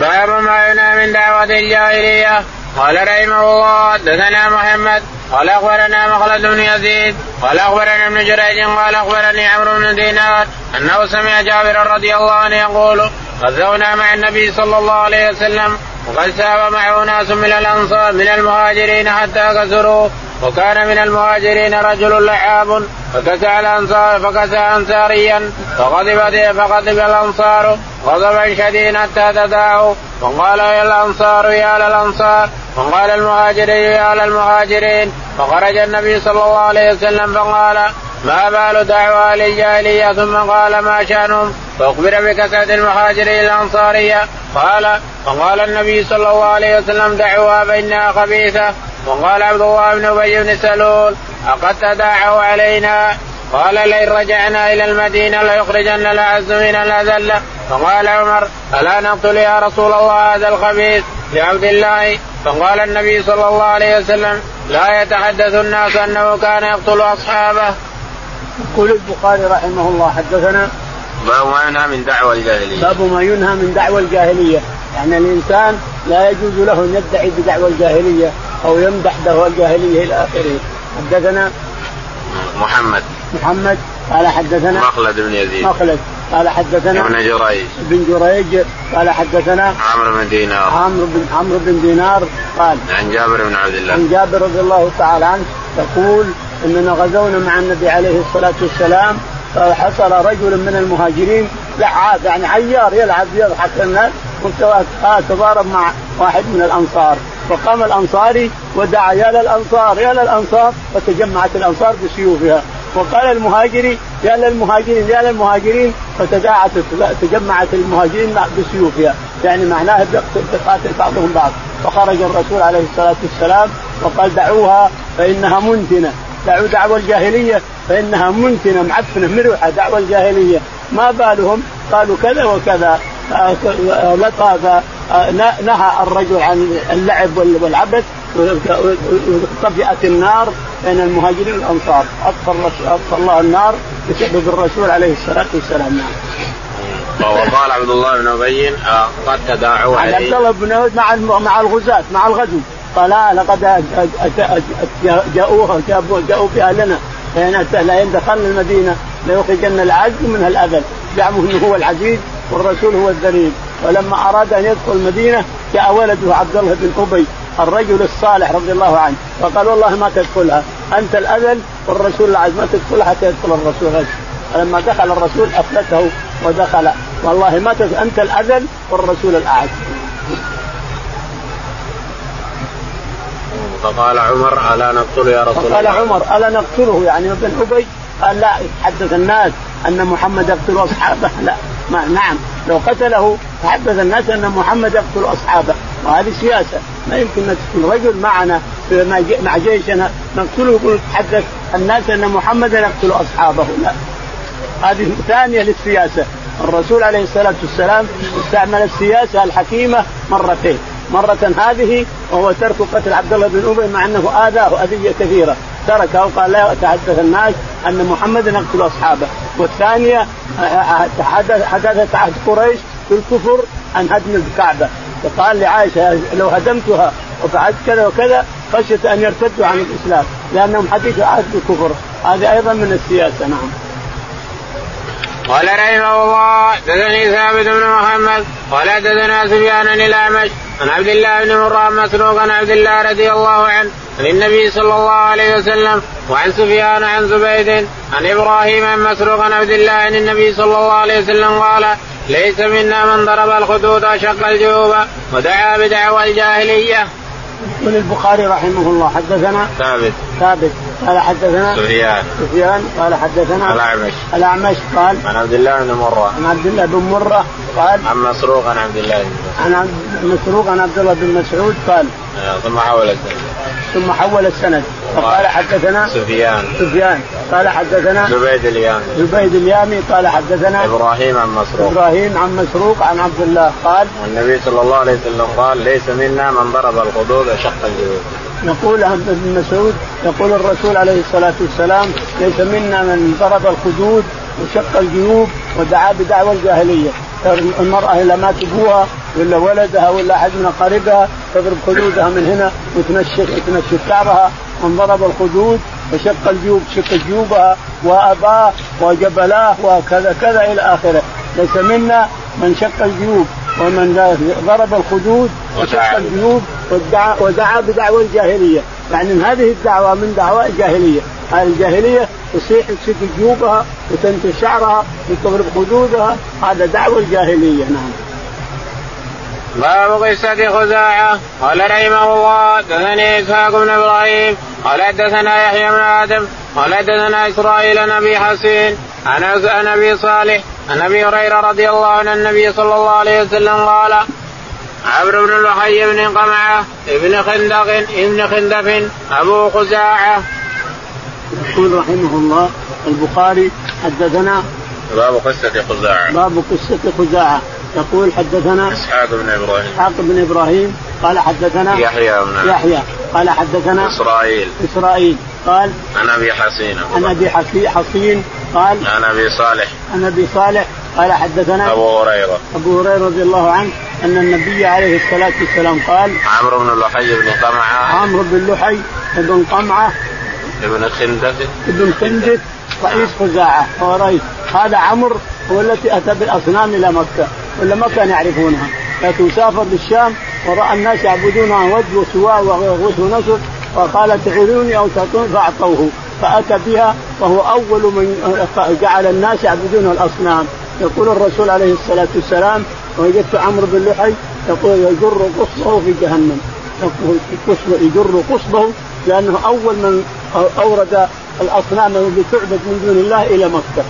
باب ما ينهى من دعوة الجاهلية. قال رحمه الله حدثنا محمد. قال أخبرنا مخلد بن يزيد. قال أخبرنا ابن جريج. قال أخبرني عمرو بن دينار أنه سمع جابر رضي الله عنه يقول غزونا مع النبي صلى الله عليه وسلم. وقد ساب معه ناس من الأنصار من المهاجرين حتى كسروا وكان من المهاجرين رجل لعاب فكسى الأنصار فكسى انصاريا فغضب فغضب الأنصار غضبا شديدا حتى تداعوا وقال يا الأنصار يا للأنصار المهاجرين يا للمهاجرين فخرج النبي صلى الله عليه وسلم فقال ما بال دعوى للجاهلية؟ ثم قال ما شأنهم؟ فأخبر بكثرة المهاجرين الأنصارية. قال فقال النبي صلى الله عليه وسلم دعوها فإنها خبيثة. وقال عبد الله بن أبي بن سلول أقد تداعوا علينا؟ قال لئن رجعنا إلى المدينة ليخرجن الاعز من الاذل فقال عمر ألا نقتل يا رسول الله هذا الخبيث لعبد الله فقال النبي صلى الله عليه وسلم لا يتحدث الناس أنه كان يقتل أصحابه. يقول البخاري رحمه الله حدثنا باب ما ينهى من دعوى الجاهلية. باب ما ينهى من دعوى الجاهلية، يعني الإنسان لا يجوز له أن يدعي بدعوى الجاهلية أو يمدح دعوى الجاهلية إلى آخره. حدثنا محمد محمد قال حدثنا مخلد بن يزيد. مخلد. قال حدثنا ابن جريج. بن جريج. قال حدثنا عمرو بن دينار. عمرو بن عمرو بن دينار قال عن جابر بن عبد الله. عن جابر رضي الله تعالى عنه يقول إننا غزونا مع النبي عليه الصلاة والسلام فحصل رجل من المهاجرين لعاب يعني عيار يلعب يضحك الناس تضارب مع واحد من الأنصار. فقام الأنصاري ودعا يا للأنصار يا للأنصار. فتجمعت الأنصار بسيوفها. وقال المهاجري يا للمهاجرين يا للمهاجرين فتداعت تجمعت المهاجرين بسيوفها. يعني معناها تقاتل بعضهم بعض. فخرج الرسول عليه الصلاة والسلام وقال دعوها فإنها منتنة. دعوا دعوى الجاهلية فإنها منتنة معفنة مروحة دعوى الجاهلية. ما بالهم؟ قالوا كذا وكذا. لقى نهى الرجل عن اللعب والعبث. طفئت النار بين المهاجرين والأنصار. أطفى الله النار بسبب الرسول عليه الصلاة والسلام. نعم. وقال عبد الله بن أبي آه، قد تداعوا عليه. عبد الله بن أبي مع مع الغزاة مع الغزو. قال لا لقد جاءوها جاءوا باهلنا لئن دخلنا المدينة ليخرجن العز منها الأذل. زعموا إنه هو العزيز والرسول هو الذليل. ولما أراد أن يدخل المدينة جاء ولده عبد الله بن أبي. الرجل الصالح رضي الله عنه. فقال والله ما تدخلها. أنت الأذل والرسول العز ما تدخلها حتى يدخل الرسول. فلما دخل الرسول أفلته ودخل. والله ما تدخل. أنت الأذل والرسول الأعز. فقال عمر ألا نقتل يا رسول فقال الله؟ عمر ألا نقتله؟ يعني ابن أبي قال لا يتحدث الناس أن محمد يقتل أصحابه. لا ما نعم لو قتله تحدث الناس أن محمد يقتل أصحابه. وهذه سياسة. ما يمكن أن تكون رجل معنا مع جيشنا نقتله يقول تحدث الناس أن محمد يقتل أصحابه. لا. هذه ثانية للسياسة. الرسول عليه الصلاة والسلام استعمل السياسة الحكيمة مرتين. مرة هذه وهو ترك قتل عبد الله بن أبي مع أنه آذاه أذية كثيرة. تركه وقال لا يتحدث الناس أن محمدا يقتل أصحابه. والثانية حدثت عهد قريش بالكفر عن هدم الكعبة. فقال لعائشة لو هدمتها وفعلت كذا وكذا خشية أن يرتدوا عن الإسلام لأنهم حديث عهد بالكفر هذه أيضا من السياسة نعم. قال رحمه الله دثني ثابت بن محمد قال دثنا سفيان الأعمش عن عبد الله بن مرة مسروق عن عبد الله رضي الله عنه عن النبي صلى الله عليه وسلم وعن سفيان عن زبيد عن إبراهيم عن مسروق عن عبد الله عن النبي صلى الله عليه وسلم قال ليس منا من ضرب الخدود وشق الجيوب ودعا بدعوى الجاهلية. يقول البخاري رحمه الله حدثنا ثابت ثابت قال حدثنا سفيان. سفيان قال حدثنا الأعمش. الأعمش قال عن عبد الله بن مرة. عن عبد الله بن مرة قال عن مسروق عن عبد الله بن عن مسروق عن عبد الله بن مسعود قال آه، ثم حول السند. ثم حول السند. فقال حدثنا سفيان. سفيان. قال حدثنا زبيد اليامي. زبيد اليامي قال حدثنا إبراهيم عن مسروق. إبراهيم عن مسروق عن عبد الله قال النبي صلى الله عليه وسلم قال ليس منا من ضرب الخدود وشق الجيوب يقول ابن مسعود يقول الرسول عليه الصلاة والسلام ليس منا من ضرب الخدود وشق الجيوب ودعا بدعوى الجاهلية. المرأة اذا مات أبوها ولا ولدها ولا أحد من اقاربها تضرب خدودها من هنا وتنشف تنشف شعرها من ضرب الخدود وشق الجيوب شق جيوبها واباه وجبلاه وكذا كذا إلى آخره. ليس منا من شق الجيوب ومن ضرب الخدود وشق الجيوب ودعا, ودعا بدعوى الجاهلية. يعني هذه الدعوة من دعوى الجاهلية. هذه الجاهلية تصيح تشق جيوبها وتنتف شعرها وتضرب خدودها هذا دعوى الجاهلية نعم. باب قصة خزاعة. قال رحمه الله دثني إسحاق بن إبراهيم. قال حدثنا يحيى بن آدم. قال حدثنا إسرائيل عن أبي حسين. عن أبي صالح. عن أبي هريرة رضي الله عن النبي صلى الله عليه وسلم قال عمرو بن لحي بن قمعة ابن خندق ابن خندف أبو خزاعة يقول رحمه الله البخاري حدثنا باب قصة خزاعة باب قصة خزاعة يقول حدثنا إسحاق بن إبراهيم. إسحاق بن إبراهيم قال حدثنا يحيى بن يحيى قال حدثنا إسرائيل. إسرائيل قال عن أبي حسين. عن أبي حسين قال عن أبي صالح. عن أبي صالح قال حدثنا أبو هريرة. أبو هريرة رضي الله عنه أن النبي عليه الصلاة والسلام قال عمرو بن لحي بن قمعة. عمرو بن لحي بن قمعة ابن خندف ابن خندف رئيس خزاعة. هو رئيس هذا عمرو هو التي أتى بالأصنام إلى مكة ولا ما كانوا يعرفونها. لكن سافر للشام ورأى الناس يعبدونها وجه وسواء وغوث ونصر وقال تعيروني أو تعطون فأعطوه. فأتى بها وهو أول من جعل الناس يعبدون الأصنام. يقول الرسول عليه الصلاة والسلام وجدت عمرو بن لحي يقول يجر قصبه في جهنم. يجر قصبه لأنه أول من أورد الأصنام التي تعبد من دون الله إلى مكة.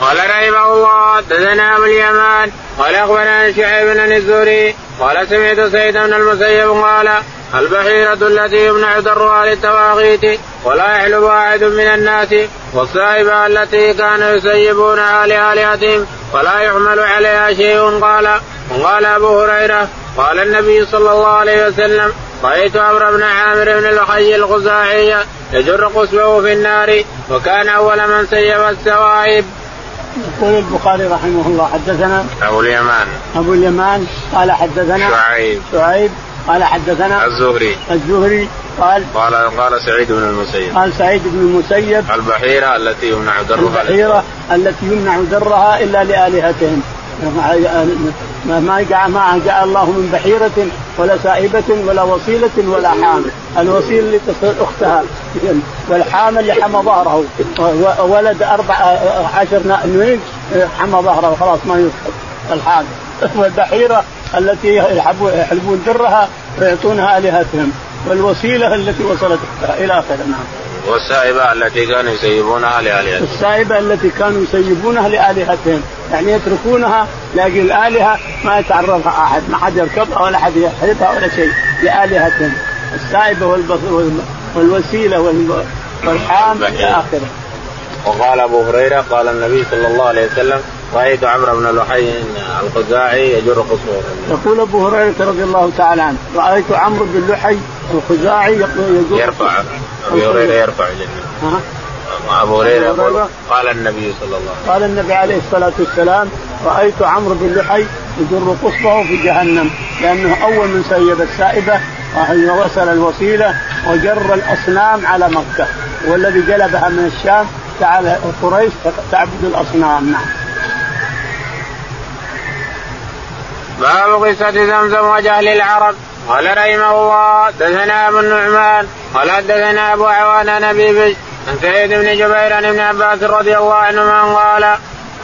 قال رحمه الله حدثنا أبو اليمان قال أخبرنا شعيب بن الزهري قال سمعت سيد بن المسيب قال البحيرة التي يمنع درها للتواغيت ولا يحلب أحد من الناس والصائبة التي كانوا يسيبونها لآلهتهم ولا يحمل عليها شيء. قال وقال أبو هريرة قال النبي صلى الله عليه وسلم رأيت عمرو بن عامر بن الحي الخزاعي يجر قصبه في النار وكان أول من سيب السوائب. يقول البخاري رحمه الله حدثنا أبو اليمان. أبو اليمان قال حدثنا شعيب. شعيب قال حدثنا الزهري. الزهري قال قال قال سعيد بن المسيب. قال سعيد بن المسيب. البحيرة التي يمنع درها البحيرة التي يمنع درها إلا لآلهتهم. ما جاء ما جاء الله من بحيرة ولا سائبة ولا وصيلة ولا حامل، الوصيلة اللي تصل أختها. والحامل اللي حمى ظهره. ولد أربع عشر نوين حمى ظهره. خلاص ما يسحب الحامل. والبحيرة التي يحلبون درها ويعطونها آلهتهم. والوسيلة التي وصلت إلى اخره نعم. والسائبة التي كانوا يسيبونها لآلهتهم. السائبة التي كانوا يسيبونها لآلهتهم. يعني يتركونها لاجل الآلهة ما يتعرفها أحد. ما حد يركبها ولا حد يحرقها ولا شيء لآلهتهم. السائبة والوسيلة والحام إلى آخره. وقال أبو هريرة قال النبي صلى الله عليه وسلم رأيت عمرو بن لحي الخزاعي يجر خصمه يقول أبو هريرة رضي الله تعالى عنه رأيت عمرو بن لحي الخزاعي يجر يرفع أبو هريرة يرفع جنة. أبو هريرة قال النبي صلى الله عليه وسلم قال النبي عليه الصلاة والسلام رأيت عمرو بن لحي يجر قصبه في جهنم لأنه أول من سيب السائبة وصل الوسيلة وجر الأصنام على مكة والذي جلبها من الشام تعال قريش تعبد الأصنام. نعم. باب قصة زمزم وجهل العرب. قال رحمه الله دثنا أبو النعمان قال حدثنا أبو عوان نبي بش عن سيد بن جبير عن ابن عباس رضي الله عنهما قال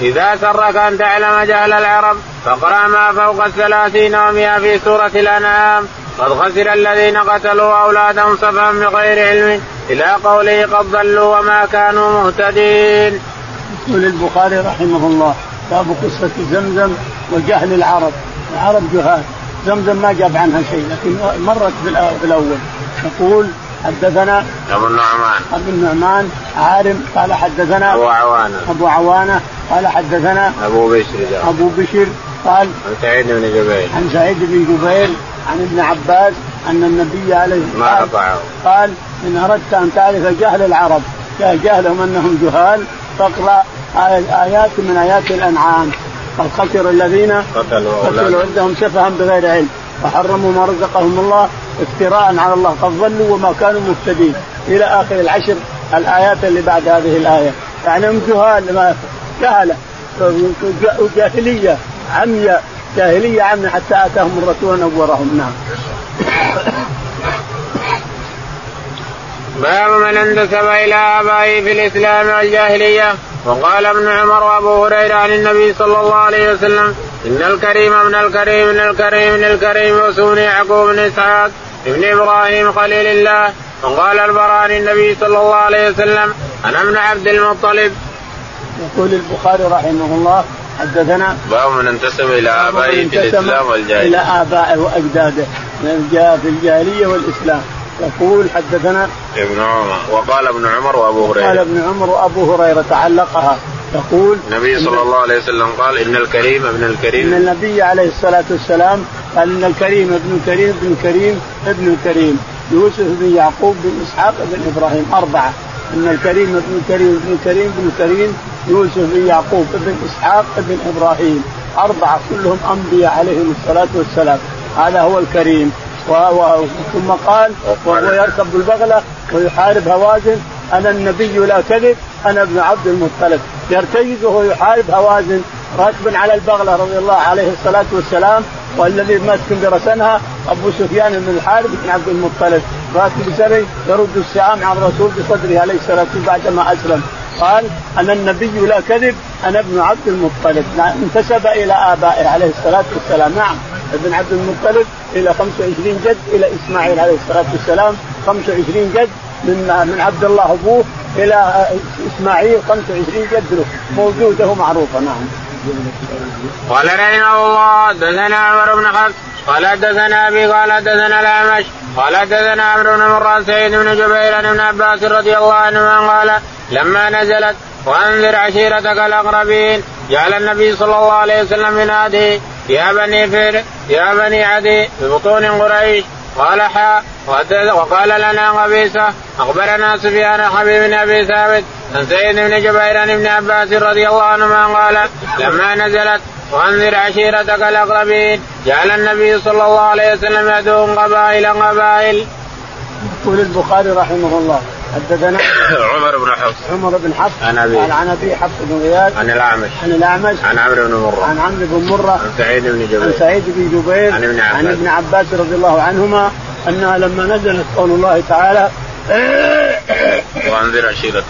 إذا سرك أن تعلم جهل العرب فاقرأ ما فوق الثلاثين ومئة في سورة الأنعام. قد خسر الذين قتلوا أولادهم سفها بغير علم إلى قوله قد ضلوا وما كانوا مهتدين. يقول البخاري رحمه الله باب قصة زمزم وجهل العرب، العرب جهال، زمزم ما جاب عنها شيء لكن مرت في الأول. يقول حدثنا أبو النعمان. أبو النعمان عارم قال حدثنا أبو عوانة. أبو عوانة قال حدثنا أبو بشر أبو بشر قال عن سعيد بن جبير. عن سعيد بن جبير عن ابن عباس أن النبي عليه الصلاه والسلام قال إن أردت أن تعرف جهل العرب جهلهم أنهم جهال فاقرأ آيات من آيات الأنعام. قد خسر الذين قتلوا عندهم سفها بغير علم. وحرموا ما رزقهم الله افتراء على الله. قد ضلوا وما كانوا مهتدين. إلى آخر العشر الآيات اللي بعد هذه الآية. يعني هم جهال ما جهلة. جاهلية عمياء. جاهلية عمياء حتى آتاهم الرسول نورهم نعم. باب من انتسب إلى آبائه في الإسلام والجاهلية وقال ابن عمر وأبو هريرة عن النبي صلى الله عليه وسلم إن الكريم ابن الكريم ابن الكريم ابن الكريم وسوني يعقوب بن إسحاق ابن إبراهيم خليل الله وقال البراء عن النبي صلى الله عليه وسلم أنا ابن عبد المطلب. يقول البخاري رحمه الله حدثنا باب من انتسب إلى آبائه في الإسلام والجاهلية. إلى ابائه وأجداده في الجاهلية والإسلام يقول حدثنا ابن عمر. وقال ابن عمر وأبو هريرة. قال ابن عمر وأبو هريرة تعلقها. يقول النبي صلى الله عليه وسلم قال إن الكريم ابن الكريم. إن النبي عليه الصلاة والسلام قال إن الكريم ابن الكريم ابن الكريم ابن الكريم. يوسف بن يعقوب بن إسحاق بن إبراهيم أربعة. إن الكريم ابن الكريم ابن الكريم ابن الكريم. يوسف بن يعقوب بن إسحاق بن إبراهيم. أربعة. كلهم أنبياء عليهم الصلاة والسلام. هذا هو الكريم. ثم قال وهو يركب بالبغلة ويحارب هوازن أنا النبي لا كذب أنا ابن عبد المطلب. يرتجز وهو يحارب هوازن راكب على البغلة رضي الله عليه الصلاة والسلام والذي ماسك برسنها أبو سفيان بن الحارث بن عبد المطلب. راكب سري يرد السهام عن الرسول بصدره عليه الصلاة والسلام بعدما أسلم. قال أنا النبي لا كذب أنا ابن عبد المطلب. انتسب إلى آبائه عليه الصلاة والسلام. نعم ابن عبد المطلب إلى 25 جد إلى إسماعيل عليه الصلاة والسلام 25 جد من من عبد الله أبوه إلى إسماعيل 25 جد. له موجوده ومعروفه نعم. قال رحمه الله دثنا عمر بن حفص قال حدثنا أبي قال حدثنا الأعمش قال حدثنا عمرو بن مران سيد بن جبير عن ابن عباس رضي الله عنهما قال لما نزلت وأنذر عشيرتك الأقربين جعل النبي صلى الله عليه وسلم ينادي يا بني فر يا بني عدي ببطون قريش قال حاء وقال لنا قبيصة أخبرنا سفيان حبيب بن أبي ثابت عن سيد بن جبير عن ابن عباس رضي الله عنهما قال لما نزلت وأنذر عشيرتك الأقربين. جعل النبي صلى الله عليه وسلم يدعوهم قبائل قبائل. يقول البخاري رحمه الله حدثنا عمر بن حفص. عمر بن حفص عن أبي. عن ابي حفص بن غياث عن الأعمش. عن الأعمش عن عمرو بن مرة. عن عمرو بن مرة عن سعيد بن جبير. عن سعيد بن جبير عن ابن عباس. عن ابن عباس رضي الله عنهما أنها لما نزلت قول الله تعالى وأنذر عشيرتك.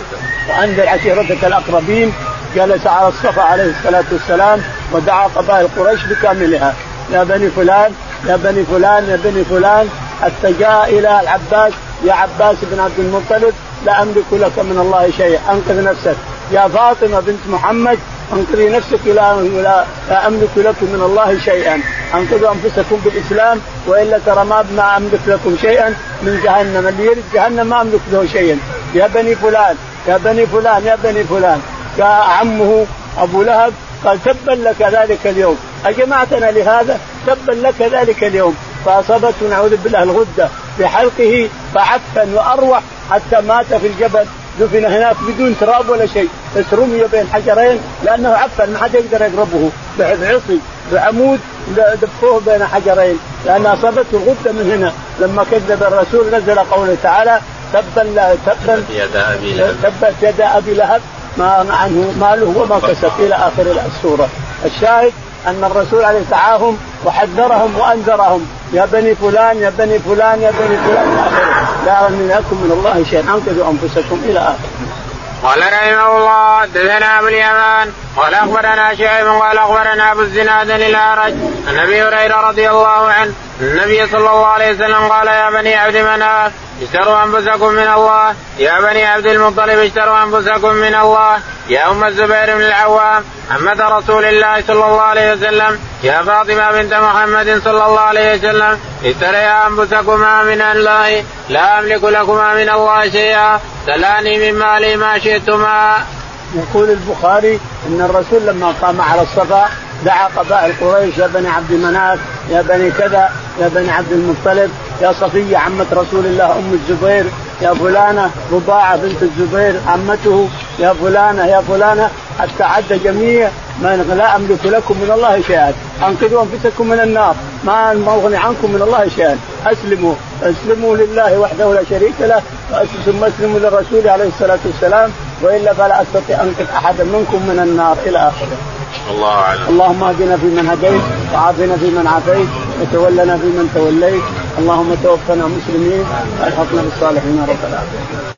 وأنذر عشيرتك الأقربين جلس على الصفا عليه الصلاة والسلام ودعا قبائل قريش بكاملها. يا بني فلان يا بني فلان يا بني فلان حتى جاء إلى العباس يا عباس بن عبد المطلب لا أملك لك من الله شيئا أنقذ نفسك. يا فاطمة بنت محمد أنقذي نفسك لا, لا أملك لكم من الله شيئا. أنقذوا أنفسكم بالإسلام والا ترى ما ما أملك لكم شيئا. من جهنم اللي يرد جهنم ما أملك له شيئا. يا بني فلان يا بني فلان يا بني فلان. عمه أبو لهب قال تبا لك ذلك اليوم. أجمعتنا لهذا؟ تبا لك ذلك اليوم. فأصابته نعوذ بالله الغدة في حلقه فعفن وأروح حتى مات في الجبل. دفن هناك بدون تراب ولا شيء. بس رمي بين حجرين لأنه عفن ما حد يقدر يقربه بعصي بعمود دفوه بين حجرين. لأن أصابته الغدة من هنا. لما كذب الرسول نزل قوله تعالى تبا تبا يد أبي لهب. تبت يد أبي لهب. ما عنه ماله وما كسب إلى آخر السورة. الشاهد أن الرسول عليه دعاهم وحذرهم وأنذرهم. يا بني فلان يا بني فلان يا بني فلان. لا لكم من الله شيئا أنقذوا أنفسكم إلى آخره. قال رحمه الله حدثنا ابو اليمان قال أخبرنا شعيب قال أخبرنا أبو الزناد الأعرج عن أبي هريرة رضي الله عنه النبي صلى الله عليه وسلم قال يا بني عبد مناف اشتروا أنفسكم من الله يا بني عبد المطلب اشتروا أنفسكم من الله يا أم الزبير بن العوام عمة رسول الله صلى الله عليه وسلم يا فاطمة بنت محمد صلى الله عليه وسلم اشتريا أنفسكما من الله لا أملك لكما من الله شيئا سلاني من مالي ما شئتما. يقول البخاري إن الرسول لما قام على الصفا دعا قبائل قريش يا بني عبد مناف يا بني كذا يا بني عبد المطلب يا صفية عمة رسول الله أم الزبير يا فلانة رضاعه بنت الزبير عمته يا فلانة يا فلانة حتى عد جميع من لا أملك لكم من الله شيئا. أنقذوا أنفسكم من النار. ما أغني عنكم من الله شيئا. أسلموا. أسلموا لله وحده لا شريك له. ثم أسلموا للرسول عليه الصلاة والسلام. وإلا فلا أستطيع أنقذ احدا منكم من النار إلى آخره. الله أعلم. اللهم اهدنا فيمن هديت وعافنا فيمن عافيت وتولنا فيمن توليت. اللهم توفنا مسلمين والحقنا بالصالحين رب العالمين.